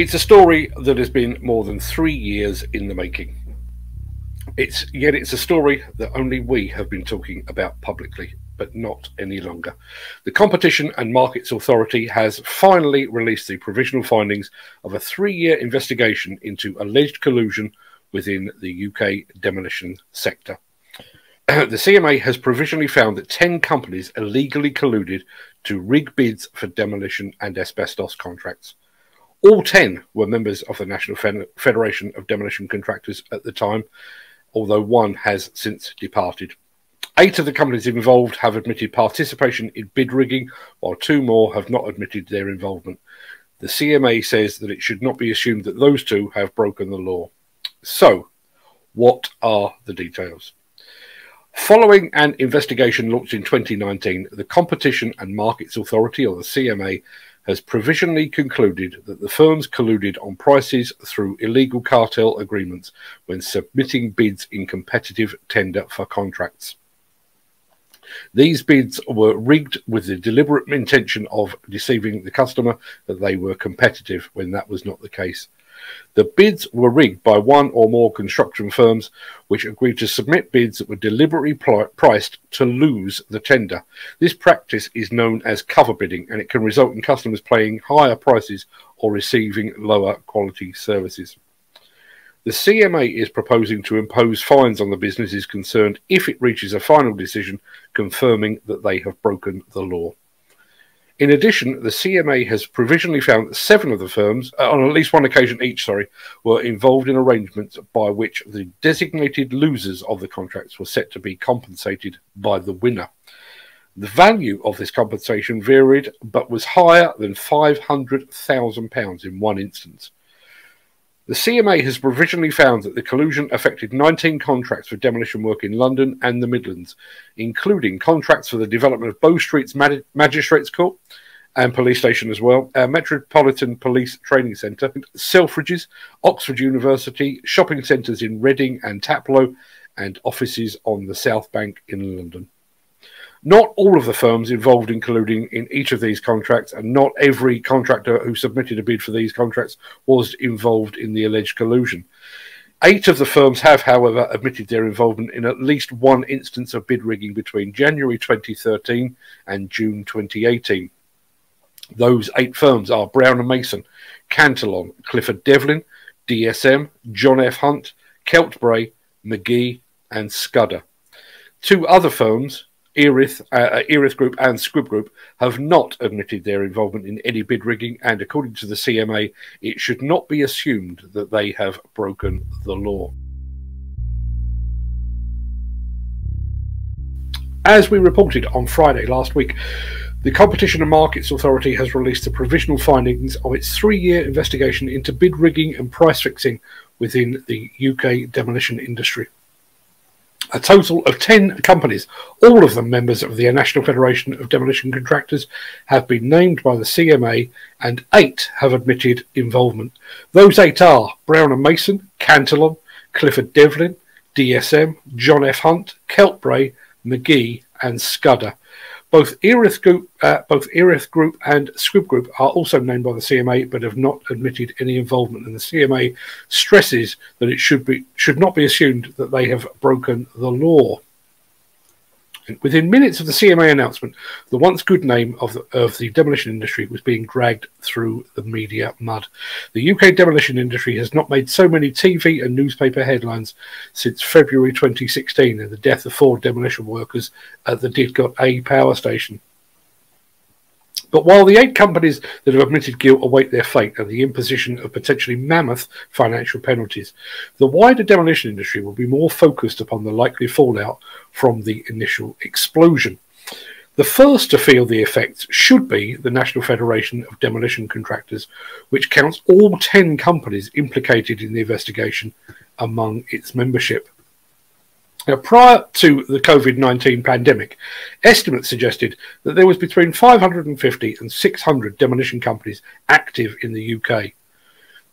It's a story that has been more than three years in the making. It's yet it's a story that only we have been talking about publicly, but not any longer. The Competition and Markets Authority has finally released the provisional findings of a three-year investigation into alleged collusion within the UK demolition sector. the CMA has provisionally found that 10 companies illegally colluded to rig bids for demolition and asbestos contracts. All 10 were members of the National Federation of Demolition Contractors at the time, although one has since departed. Eight of the companies involved have admitted participation in bid rigging, while two more have not admitted their involvement. The CMA says that it should not be assumed that those two have broken the law. So, what are the details? Following an investigation launched in 2019, the Competition and Markets Authority, or the CMA, has provisionally concluded that the firms colluded on prices through illegal cartel agreements when submitting bids in competitive tender for contracts. These bids were rigged with the deliberate intention of deceiving the customer that they were competitive when that was not the case. The bids were rigged by one or more construction firms, which agreed to submit bids that were deliberately priced to lose the tender. This practice is known as cover bidding, and it can result in customers paying higher prices or receiving lower quality services. The CMA is proposing to impose fines on the businesses concerned if it reaches a final decision confirming that they have broken the law. In addition, the CMA has provisionally found that seven of the firms, uh, on at least one occasion each, sorry, were involved in arrangements by which the designated losers of the contracts were set to be compensated by the winner. The value of this compensation varied, but was higher than £500,000 in one instance. The CMA has provisionally found that the collusion affected 19 contracts for demolition work in London and the Midlands, including contracts for the development of Bow Street's Magistrates Court and police station as well, uh, Metropolitan Police Training Centre, Selfridges, Oxford University, shopping centres in Reading and Taplow, and offices on the South Bank in London. Not all of the firms involved in colluding in each of these contracts, and not every contractor who submitted a bid for these contracts was involved in the alleged collusion. Eight of the firms have, however, admitted their involvement in at least one instance of bid rigging between January 2013 and June 2018. Those eight firms are Brown and Mason, Cantillon, Clifford Devlin, DSM, John F. Hunt, Keltbray, McGee, and Scudder. Two other firms, Erith, uh, Erith Group and Squibb Group have not admitted their involvement in any bid rigging, and according to the CMA, it should not be assumed that they have broken the law. As we reported on Friday last week, the Competition and Markets Authority has released the provisional findings of its three year investigation into bid rigging and price fixing within the UK demolition industry a total of 10 companies, all of them members of the National Federation of Demolition Contractors, have been named by the CMA and eight have admitted involvement. Those eight are Brown and Mason, Cantillon, Clifford Devlin, DSM, John F. Hunt, Keltbray, McGee, and Scudder. Both Erith Group, uh, both Erith Group and Squibb Group are also named by the CMA, but have not admitted any involvement. And the CMA stresses that it should be should not be assumed that they have broken the law. Within minutes of the CMA announcement, the once good name of the, of the demolition industry was being dragged through the media mud. The UK demolition industry has not made so many TV and newspaper headlines since February 2016 and the death of four demolition workers at the Didcot A power station. But while the eight companies that have admitted guilt await their fate and the imposition of potentially mammoth financial penalties, the wider demolition industry will be more focused upon the likely fallout from the initial explosion. The first to feel the effects should be the National Federation of Demolition Contractors, which counts all 10 companies implicated in the investigation among its membership. Now, prior to the COVID 19 pandemic, estimates suggested that there was between 550 and 600 demolition companies active in the UK.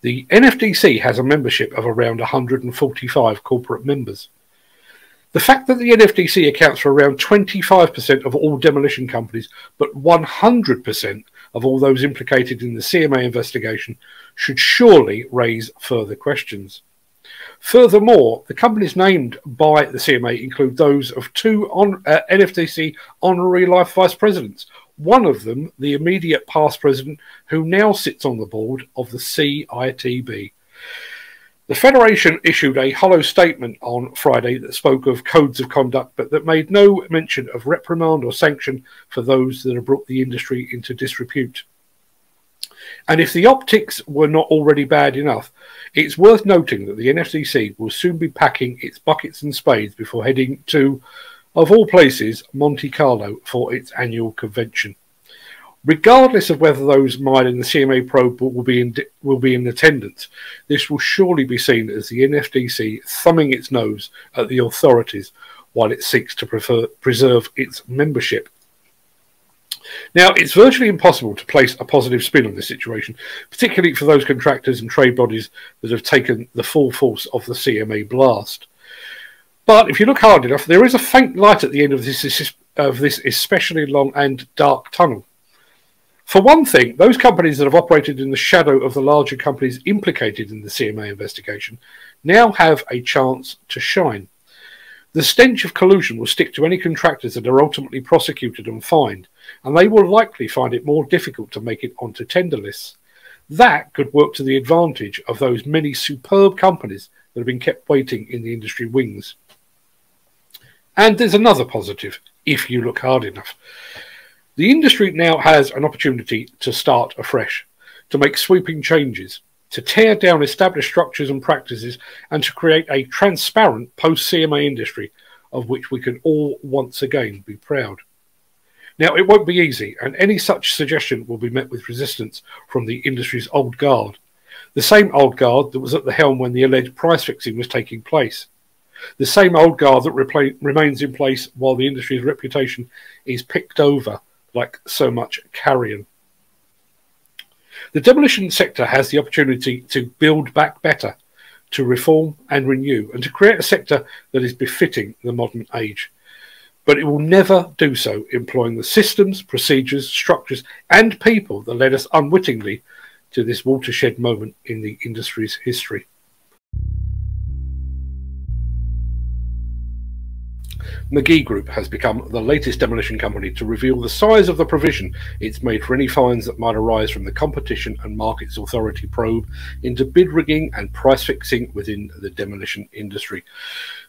The NFDC has a membership of around 145 corporate members. The fact that the NFDC accounts for around 25% of all demolition companies, but 100% of all those implicated in the CMA investigation should surely raise further questions. Furthermore, the companies named by the CMA include those of two on, uh, NFDC honorary life vice presidents, one of them the immediate past president who now sits on the board of the CITB. The Federation issued a hollow statement on Friday that spoke of codes of conduct, but that made no mention of reprimand or sanction for those that have brought the industry into disrepute. And if the optics were not already bad enough, it's worth noting that the NFDC will soon be packing its buckets and spades before heading to, of all places, Monte Carlo for its annual convention. Regardless of whether those mired in the CMA probe will be in will be in attendance, this will surely be seen as the NFDC thumbing its nose at the authorities while it seeks to prefer, preserve its membership now, it's virtually impossible to place a positive spin on this situation, particularly for those contractors and trade bodies that have taken the full force of the CMA blast. But if you look hard enough, there is a faint light at the end of this, of this especially long and dark tunnel. For one thing, those companies that have operated in the shadow of the larger companies implicated in the CMA investigation now have a chance to shine. The stench of collusion will stick to any contractors that are ultimately prosecuted and fined, and they will likely find it more difficult to make it onto tender lists. That could work to the advantage of those many superb companies that have been kept waiting in the industry wings. And there's another positive, if you look hard enough. The industry now has an opportunity to start afresh, to make sweeping changes, to tear down established structures and practices, and to create a transparent post CMA industry of which we can all once again be proud. Now, it won't be easy, and any such suggestion will be met with resistance from the industry's old guard, the same old guard that was at the helm when the alleged price fixing was taking place, the same old guard that repla- remains in place while the industry's reputation is picked over like so much carrion. The demolition sector has the opportunity to build back better, to reform and renew, and to create a sector that is befitting the modern age but it will never do so employing the systems, procedures, structures, and people that led us unwittingly to this watershed moment in the industry's history. McGee Group has become the latest demolition company to reveal the size of the provision it's made for any fines that might arise from the Competition and Markets Authority probe into bid rigging and price fixing within the demolition industry.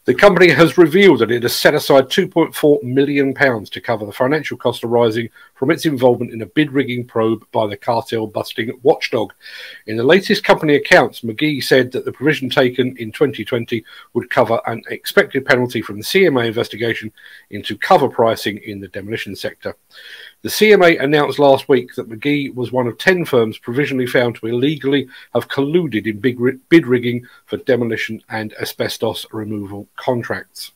The company has revealed that it has set aside £2.4 million to cover the financial cost arising from its involvement in a bid rigging probe by the cartel busting watchdog. In the latest company accounts, McGee said that the provision taken in 2020 would cover an expected penalty from the CMA investigation into cover pricing in the demolition sector. The CMA announced last week that McGee was one of 10 firms provisionally found to illegally have colluded in bid rigging for demolition and asbestos removal contracts.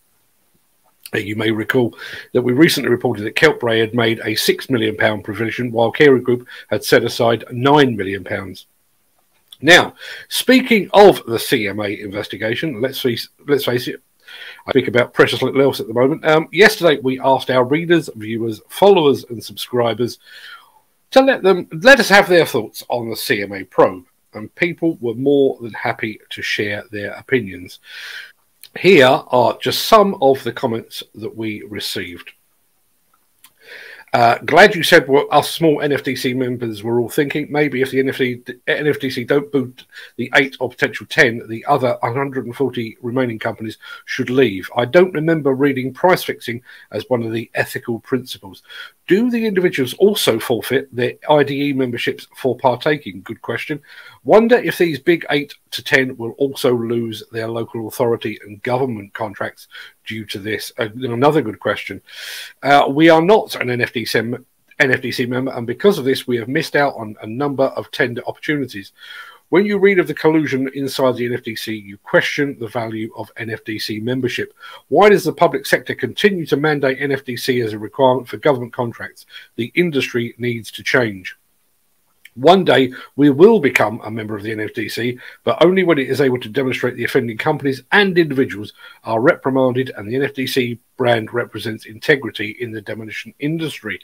You may recall that we recently reported that Keltbray had made a £6 million provision while Carey Group had set aside £9 million. Now, speaking of the CMA investigation, let's face, let's face it, I speak about precious little else at the moment. Um, yesterday, we asked our readers, viewers, followers, and subscribers to let them let us have their thoughts on the CMA probe, and people were more than happy to share their opinions. Here are just some of the comments that we received. Uh, glad you said what us small NFDC members were all thinking. Maybe if the NFT, NFDC don't boot the eight or potential 10, the other 140 remaining companies should leave. I don't remember reading price fixing as one of the ethical principles. Do the individuals also forfeit their IDE memberships for partaking? Good question. Wonder if these big 8 to 10 will also lose their local authority and government contracts due to this? Uh, another good question. Uh, we are not an NFDC, member, and because of this, we have missed out on a number of tender opportunities. When you read of the collusion inside the NFDC, you question the value of NFDC membership. Why does the public sector continue to mandate NFDC as a requirement for government contracts? The industry needs to change. One day we will become a member of the NFDC, but only when it is able to demonstrate the offending companies and individuals are reprimanded and the NFDC brand represents integrity in the demolition industry.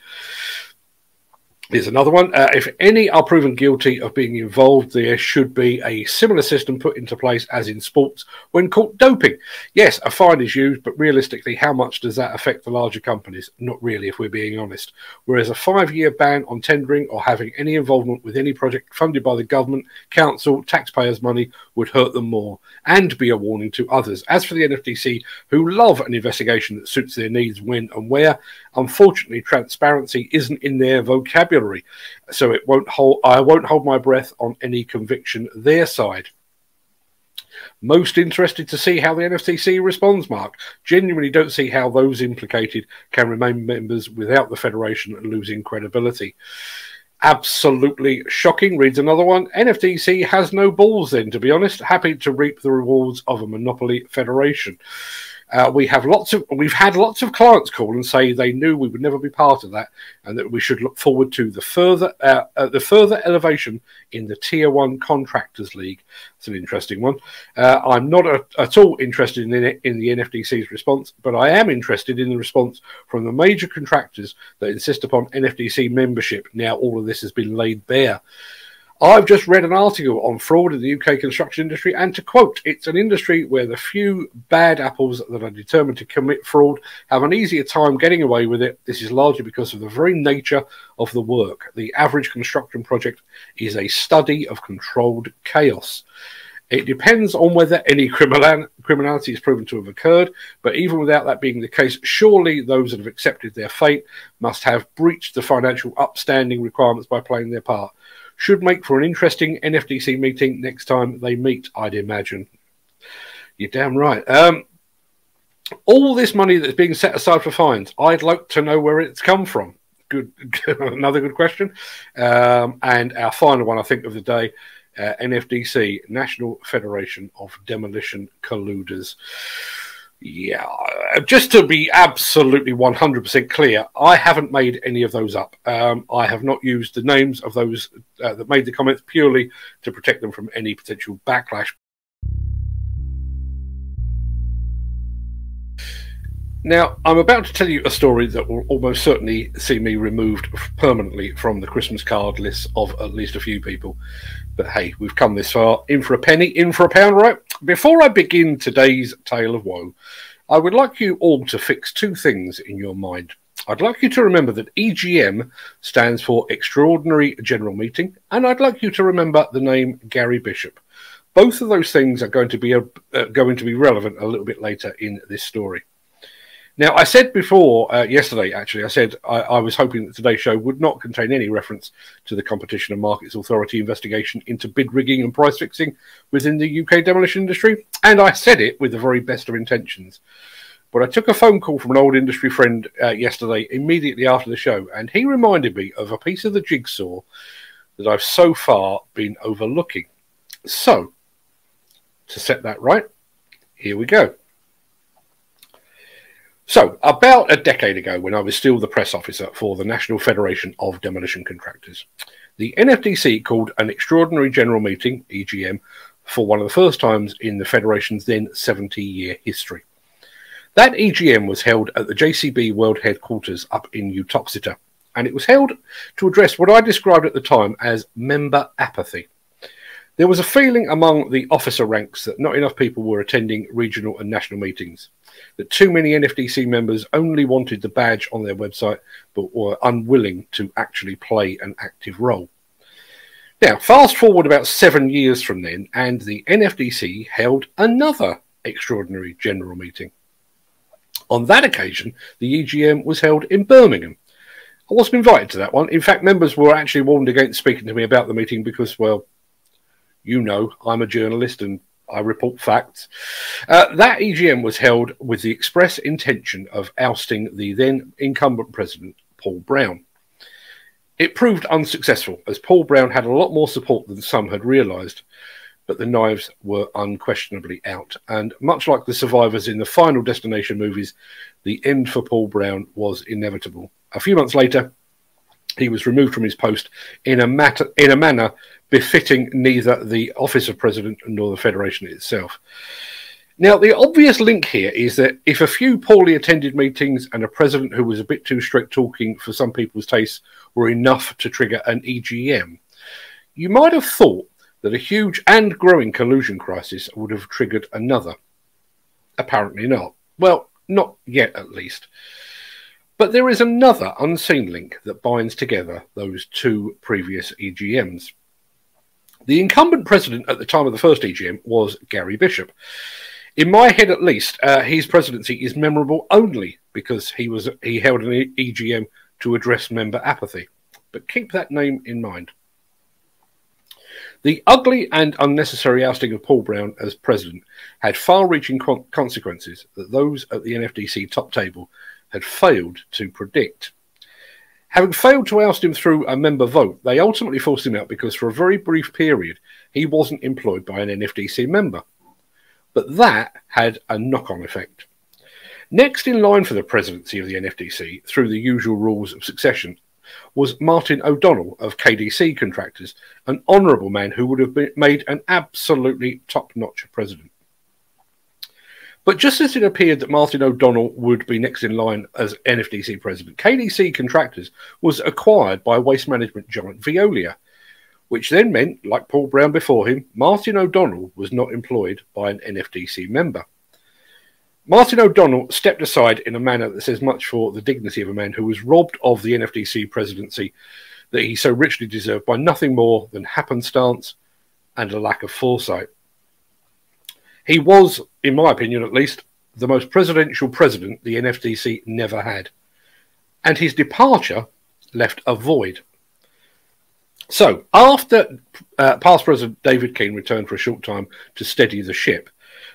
Here's another one. Uh, if any are proven guilty of being involved, there should be a similar system put into place as in sports when caught doping. Yes, a fine is used, but realistically, how much does that affect the larger companies? Not really, if we're being honest. Whereas a five year ban on tendering or having any involvement with any project funded by the government, council, taxpayers' money would hurt them more and be a warning to others. As for the NFDC, who love an investigation that suits their needs when and where, unfortunately, transparency isn't in their vocabulary so it won't hold. I won't hold my breath on any conviction their side. Most interested to see how the NFDC responds, Mark. Genuinely don't see how those implicated can remain members without the Federation losing credibility. Absolutely shocking, reads another one. NFDC has no balls, then, to be honest. Happy to reap the rewards of a monopoly federation. Uh, we have lots of we've had lots of clients call and say they knew we would never be part of that, and that we should look forward to the further uh, uh, the further elevation in the tier one contractors league. It's an interesting one. Uh, I'm not a, at all interested in the, in the NFDC's response, but I am interested in the response from the major contractors that insist upon NFDC membership. Now all of this has been laid bare. I've just read an article on fraud in the UK construction industry, and to quote, it's an industry where the few bad apples that are determined to commit fraud have an easier time getting away with it. This is largely because of the very nature of the work. The average construction project is a study of controlled chaos. It depends on whether any criminality is proven to have occurred, but even without that being the case, surely those that have accepted their fate must have breached the financial upstanding requirements by playing their part. Should make for an interesting NFDC meeting next time they meet, I'd imagine. You're damn right. Um, all this money that's being set aside for fines, I'd like to know where it's come from. Good, another good question. Um, and our final one, I think, of the day uh, NFDC, National Federation of Demolition Colluders. Yeah, just to be absolutely 100% clear, I haven't made any of those up. Um, I have not used the names of those uh, that made the comments purely to protect them from any potential backlash. Now, I'm about to tell you a story that will almost certainly see me removed permanently from the Christmas card list of at least a few people. But hey, we've come this far. In for a penny, in for a pound, right? Before I begin today's tale of woe, I would like you all to fix two things in your mind. I'd like you to remember that EGM stands for Extraordinary General Meeting, and I'd like you to remember the name Gary Bishop. Both of those things are going to be uh, going to be relevant a little bit later in this story. Now, I said before, uh, yesterday actually, I said I, I, was hoping that today's show would not contain any reference to the Competition and Markets Authority investigation into bid rigging and price fixing within the UK demolition industry. And I said it with the very best of intentions. But I took a phone call from an old industry friend uh, yesterday, immediately after the show, and he reminded me of a piece of the jigsaw that I've so far been overlooking. So, to set that right, here we go. So, about a decade ago, when I was still the press officer for the National Federation of Demolition Contractors, the NFDC called an extraordinary general meeting, EGM, for one of the first times in the Federation's then 70 year history. That EGM was held at the JCB World Headquarters up in Uttoxeter, and it was held to address what I described at the time as member apathy. There was a feeling among the officer ranks that not enough people were attending regional and national meetings, that too many NFDC members only wanted the badge on their website but were unwilling to actually play an active role. Now, fast forward about seven years from then, and the NFDC held another extraordinary general meeting. On that occasion, the EGM was held in Birmingham. I wasn't invited to that one. In fact, members were actually warned against speaking to me about the meeting because, well, you know, I'm a journalist and I report facts. Uh, that EGM was held with the express intention of ousting the then incumbent president, Paul Brown. It proved unsuccessful, as Paul Brown had a lot more support than some had realised, but the knives were unquestionably out. And much like the survivors in the final destination movies, the end for Paul Brown was inevitable. A few months later, he was removed from his post in a, matter, in a manner befitting neither the office of president nor the federation itself. Now, the obvious link here is that if a few poorly attended meetings and a president who was a bit too strict talking for some people's tastes were enough to trigger an EGM, you might have thought that a huge and growing collusion crisis would have triggered another. Apparently not. Well, not yet at least. But there is another unseen link that binds together those two previous EGMs. The incumbent president at the time of the first EGM was Gary Bishop. In my head, at least, uh, his presidency is memorable only because he was he held an EGM to address member apathy. But keep that name in mind. The ugly and unnecessary ousting of Paul Brown as president had far reaching consequences that those at the NFDC top table had failed to predict. Having failed to oust him through a member vote, they ultimately forced him out because for a very brief period he wasn't employed by an NFDC member. But that had a knock on effect. Next in line for the presidency of the NFDC, through the usual rules of succession, was Martin O'Donnell of KDC Contractors, an honourable man who would have been, made an absolutely top notch president. But just as it appeared that Martin O'Donnell would be next in line as NFDC president, KDC Contractors was acquired by waste management giant Veolia, which then meant, like Paul Brown before him, Martin O'Donnell was not employed by an NFDC member. Martin O'Donnell stepped aside in a manner that says much for the dignity of a man who was robbed of the NFDC presidency that he so richly deserved by nothing more than happenstance and a lack of foresight. He was, in my opinion at least, the most presidential president the NFDC never had. And his departure left a void. So, after uh, past President David Keane returned for a short time to steady the ship,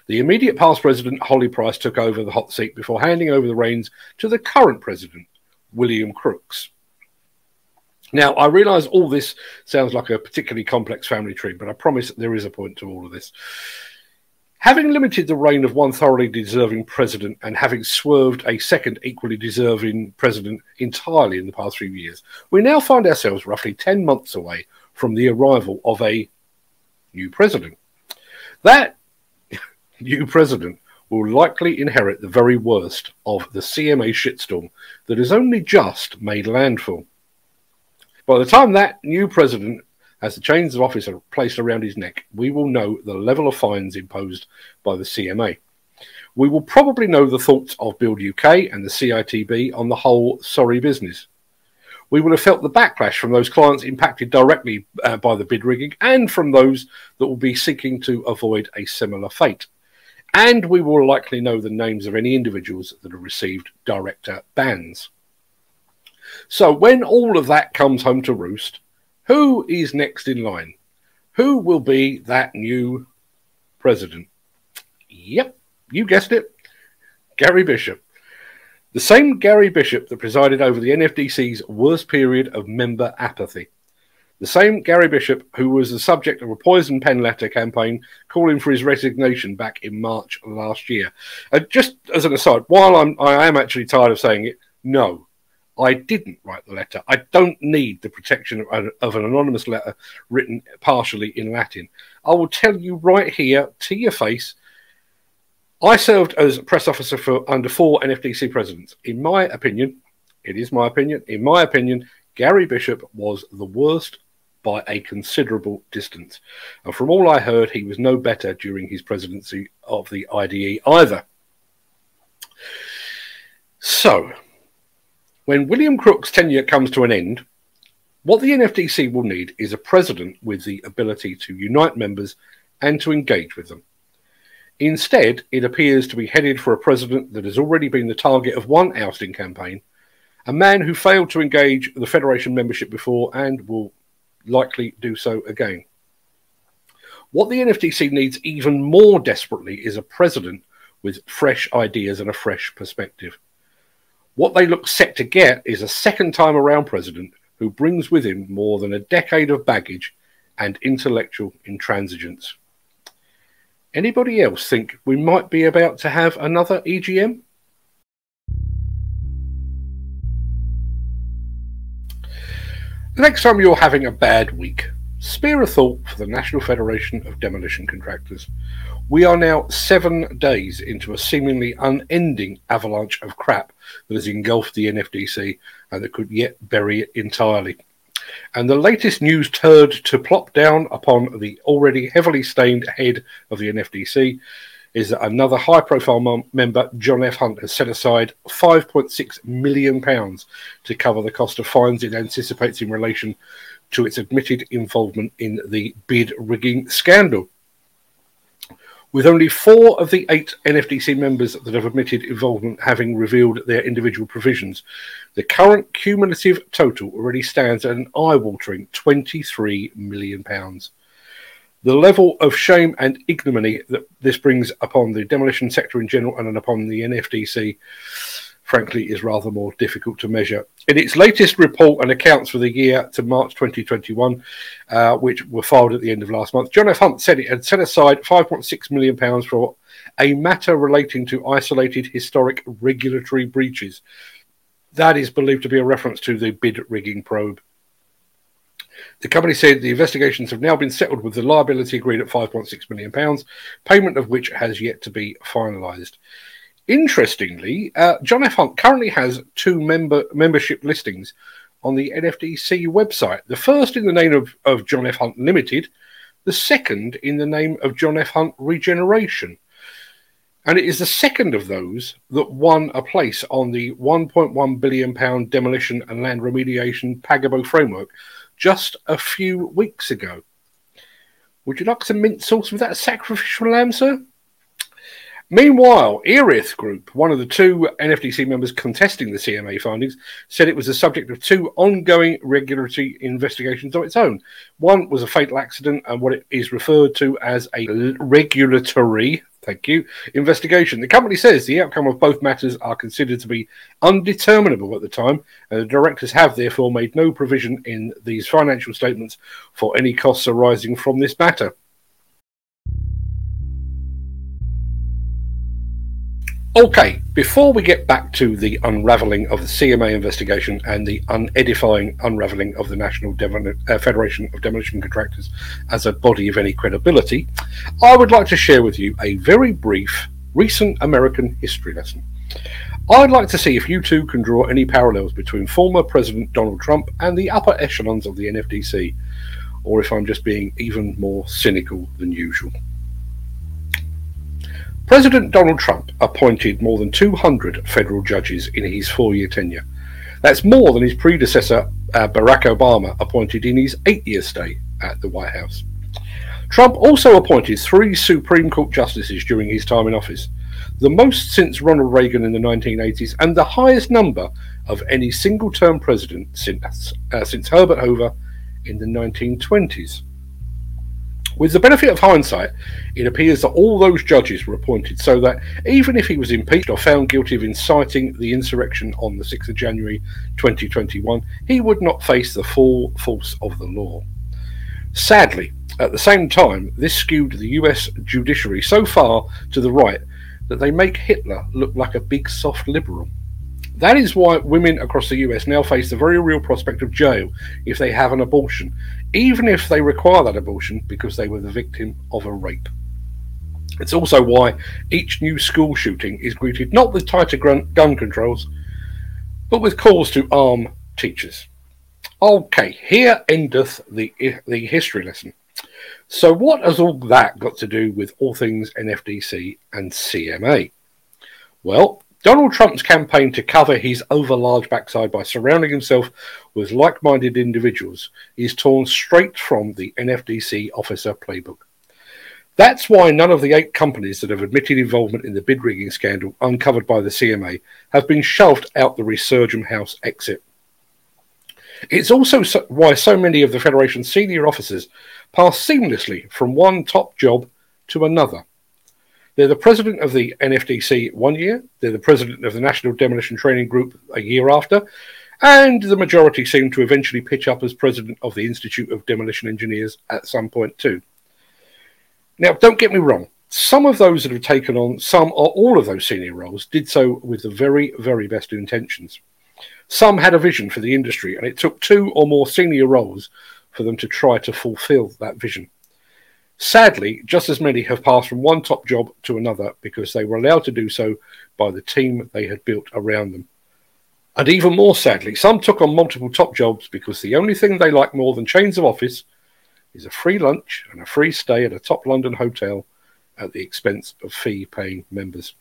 the immediate past president, Holly Price, took over the hot seat before handing over the reins to the current president, William Crooks. Now, I realise all this sounds like a particularly complex family tree, but I promise there is a point to all of this. Having limited the reign of one thoroughly deserving president and having swerved a second equally deserving president entirely in the past few years, we now find ourselves roughly 10 months away from the arrival of a new president. That new president will likely inherit the very worst of the CMA shitstorm that has only just made landfall. By the time that new president as the chains of office are placed around his neck, we will know the level of fines imposed by the CMA. We will probably know the thoughts of Build UK and the CITB on the whole sorry business. We will have felt the backlash from those clients impacted directly uh, by the bid rigging and from those that will be seeking to avoid a similar fate. And we will likely know the names of any individuals that have received director bans. So, when all of that comes home to roost, who is next in line? Who will be that new president? Yep, you guessed it. Gary Bishop. The same Gary Bishop that presided over the NFDC's worst period of member apathy. The same Gary Bishop who was the subject of a poison pen letter campaign calling for his resignation back in March last year. Uh, just as an aside, while I'm, I am actually tired of saying it, no, I didn't write the letter. I don't need the protection of, an anonymous letter written partially in Latin. I will tell you right here to your face. I served as press officer for under four NFDC presidents. In my opinion, it is my opinion. In my opinion, Gary Bishop was the worst by a considerable distance. And from all I heard, he was no better during his presidency of the IDE either. So, when William Crook's tenure comes to an end, what the NFDC will need is a president with the ability to unite members and to engage with them. Instead, it appears to be headed for a president that has already been the target of one ousting campaign, a man who failed to engage the Federation membership before and will likely do so again. What the NFDC needs even more desperately is a president with fresh ideas and a fresh perspective. What they look set to get is a second time around president who brings with him more than a decade of baggage and intellectual intransigence. Anybody else think we might be about to have another EGM? The next time you're having a bad week, Spare a thought for the National Federation of Demolition Contractors. We are now seven days into a seemingly unending avalanche of crap that has engulfed the NFDC and that could yet bury it entirely. And the latest news turd to plop down upon the already heavily stained head of the NFDC is that another high profile member, John F. Hunt, has set aside £5.6 million to cover the cost of fines it anticipates in relation to its admitted involvement in the bid rigging scandal. With only four of the eight NFDC members that have admitted involvement having revealed their individual provisions, the current cumulative total already stands at an eye watering £23 million. The level of shame and ignominy that this brings upon the demolition sector in general and upon the NFDC frankly, is rather more difficult to measure. In its latest report and accounts for the year to March 2021, uh, which were filed at the end of last month, John F. Hunt said it had set aside £5.6 million for a matter relating to isolated historic regulatory breaches. That is believed to be a reference to the bid rigging probe. The company said the investigations have now been settled with the liability agreed at £5.6 million, payment of which has yet to be finalised. Interestingly, uh, John F. Hunt currently has two member membership listings on the NFDC website. The first in the name of, of John F. Hunt Limited, the second in the name of John F. Hunt Regeneration. And it is the second of those that won a place on the £1.1 billion demolition and land remediation Pagabo framework just a few weeks ago. Would you like some mint sauce with that sacrificial lamb, sir? Meanwhile, Erith Group, one of the two NFDC members contesting the CMA findings, said it was the subject of two ongoing regulatory investigations of its own. One was a fatal accident and what it is referred to as a regulatory, thank you, investigation. The company says the outcome of both matters are considered to be undeterminable at the time, and the directors have therefore made no provision in these financial statements for any costs arising from this matter. Okay, before we get back to the unravelling of the CMA investigation and the unedifying unravelling of the National uh, Federation of Demolition Contractors as a body of any credibility, I would like to share with you a very brief recent American history lesson. I'd like to see if you two can draw any parallels between former President Donald Trump and the upper echelons of the NFDC, or if I'm just being even more cynical than usual. President Donald Trump appointed more than 200 federal judges in his four year tenure. That's more than his predecessor, uh, Barack Obama, appointed in his eight year stay at the White House. Trump also appointed three Supreme Court justices during his time in office, the most since Ronald Reagan in the 1980s, and the highest number of any single term president since, uh, since Herbert Hoover in the 1920s. With the benefit of hindsight, it appears that all those judges were appointed so that even if he was impeached or found guilty of inciting the insurrection on the 6th of January 2021, he would not face the full force of the law. Sadly, at the same time, this skewed the US judiciary so far to the right that they make Hitler look like a big soft liberal. That is why women across the US now face the very real prospect of jail if they have an abortion, even if they require that abortion because they were the victim of a rape. It's also why each new school shooting is greeted not with tighter gun controls, but with calls to arm teachers. Okay, here endeth the, the history lesson. So, what has all that got to do with all things NFDC and CMA? Well, Donald Trump's campaign to cover his overlarge backside by surrounding himself with like minded individuals is torn straight from the NFDC officer playbook. That's why none of the eight companies that have admitted involvement in the bid rigging scandal uncovered by the CMA have been shoved out the Resurgam House exit. It's also so, why so many of the Federation's senior officers pass seamlessly from one top job to another. They're the president of the NFDC one year, they're the president of the National Demolition Training Group a year after, and the majority seem to eventually pitch up as president of the Institute of Demolition Engineers at some point too. Now, don't get me wrong, some of those that have taken on some or all of those senior roles did so with the very, very best intentions. Some had a vision for the industry, and it took two or more senior roles for them to try to fulfill that vision. Sadly, just as many have passed from one top job to another because they were allowed to do so by the team they had built around them. And even more sadly, some took on multiple top jobs because the only thing they like more than chains of office is a free lunch and a free stay at a top London hotel at the expense of fee paying members.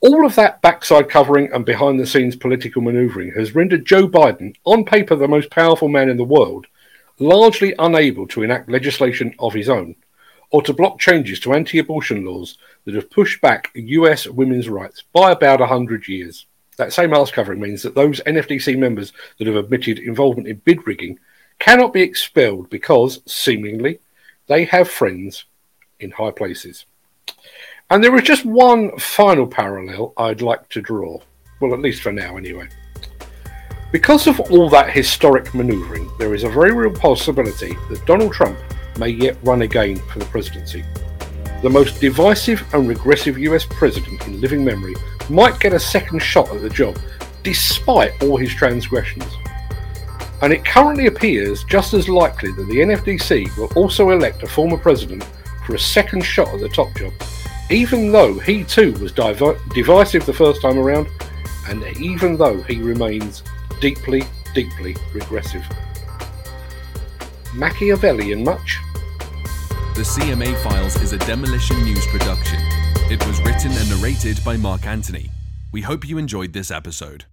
All of that backside covering and behind the scenes political manoeuvring has rendered Joe Biden, on paper the most powerful man in the world, largely unable to enact legislation of his own or to block changes to anti abortion laws that have pushed back US women's rights by about 100 years. That same arse covering means that those NFDC members that have admitted involvement in bid rigging cannot be expelled because, seemingly, they have friends in high places. And there is just one final parallel I'd like to draw. Well, at least for now, anyway. Because of all that historic manoeuvring, there is a very real possibility that Donald Trump may yet run again for the presidency. The most divisive and regressive US president in living memory might get a second shot at the job, despite all his transgressions. And it currently appears just as likely that the NFDC will also elect a former president for a second shot at the top job, even though he too was div- divisive the first time around, and even though he remains deeply, deeply regressive. Machiavellian much? The CMA Files is a demolition news production. It was written and narrated by Mark Anthony. We hope you enjoyed this episode.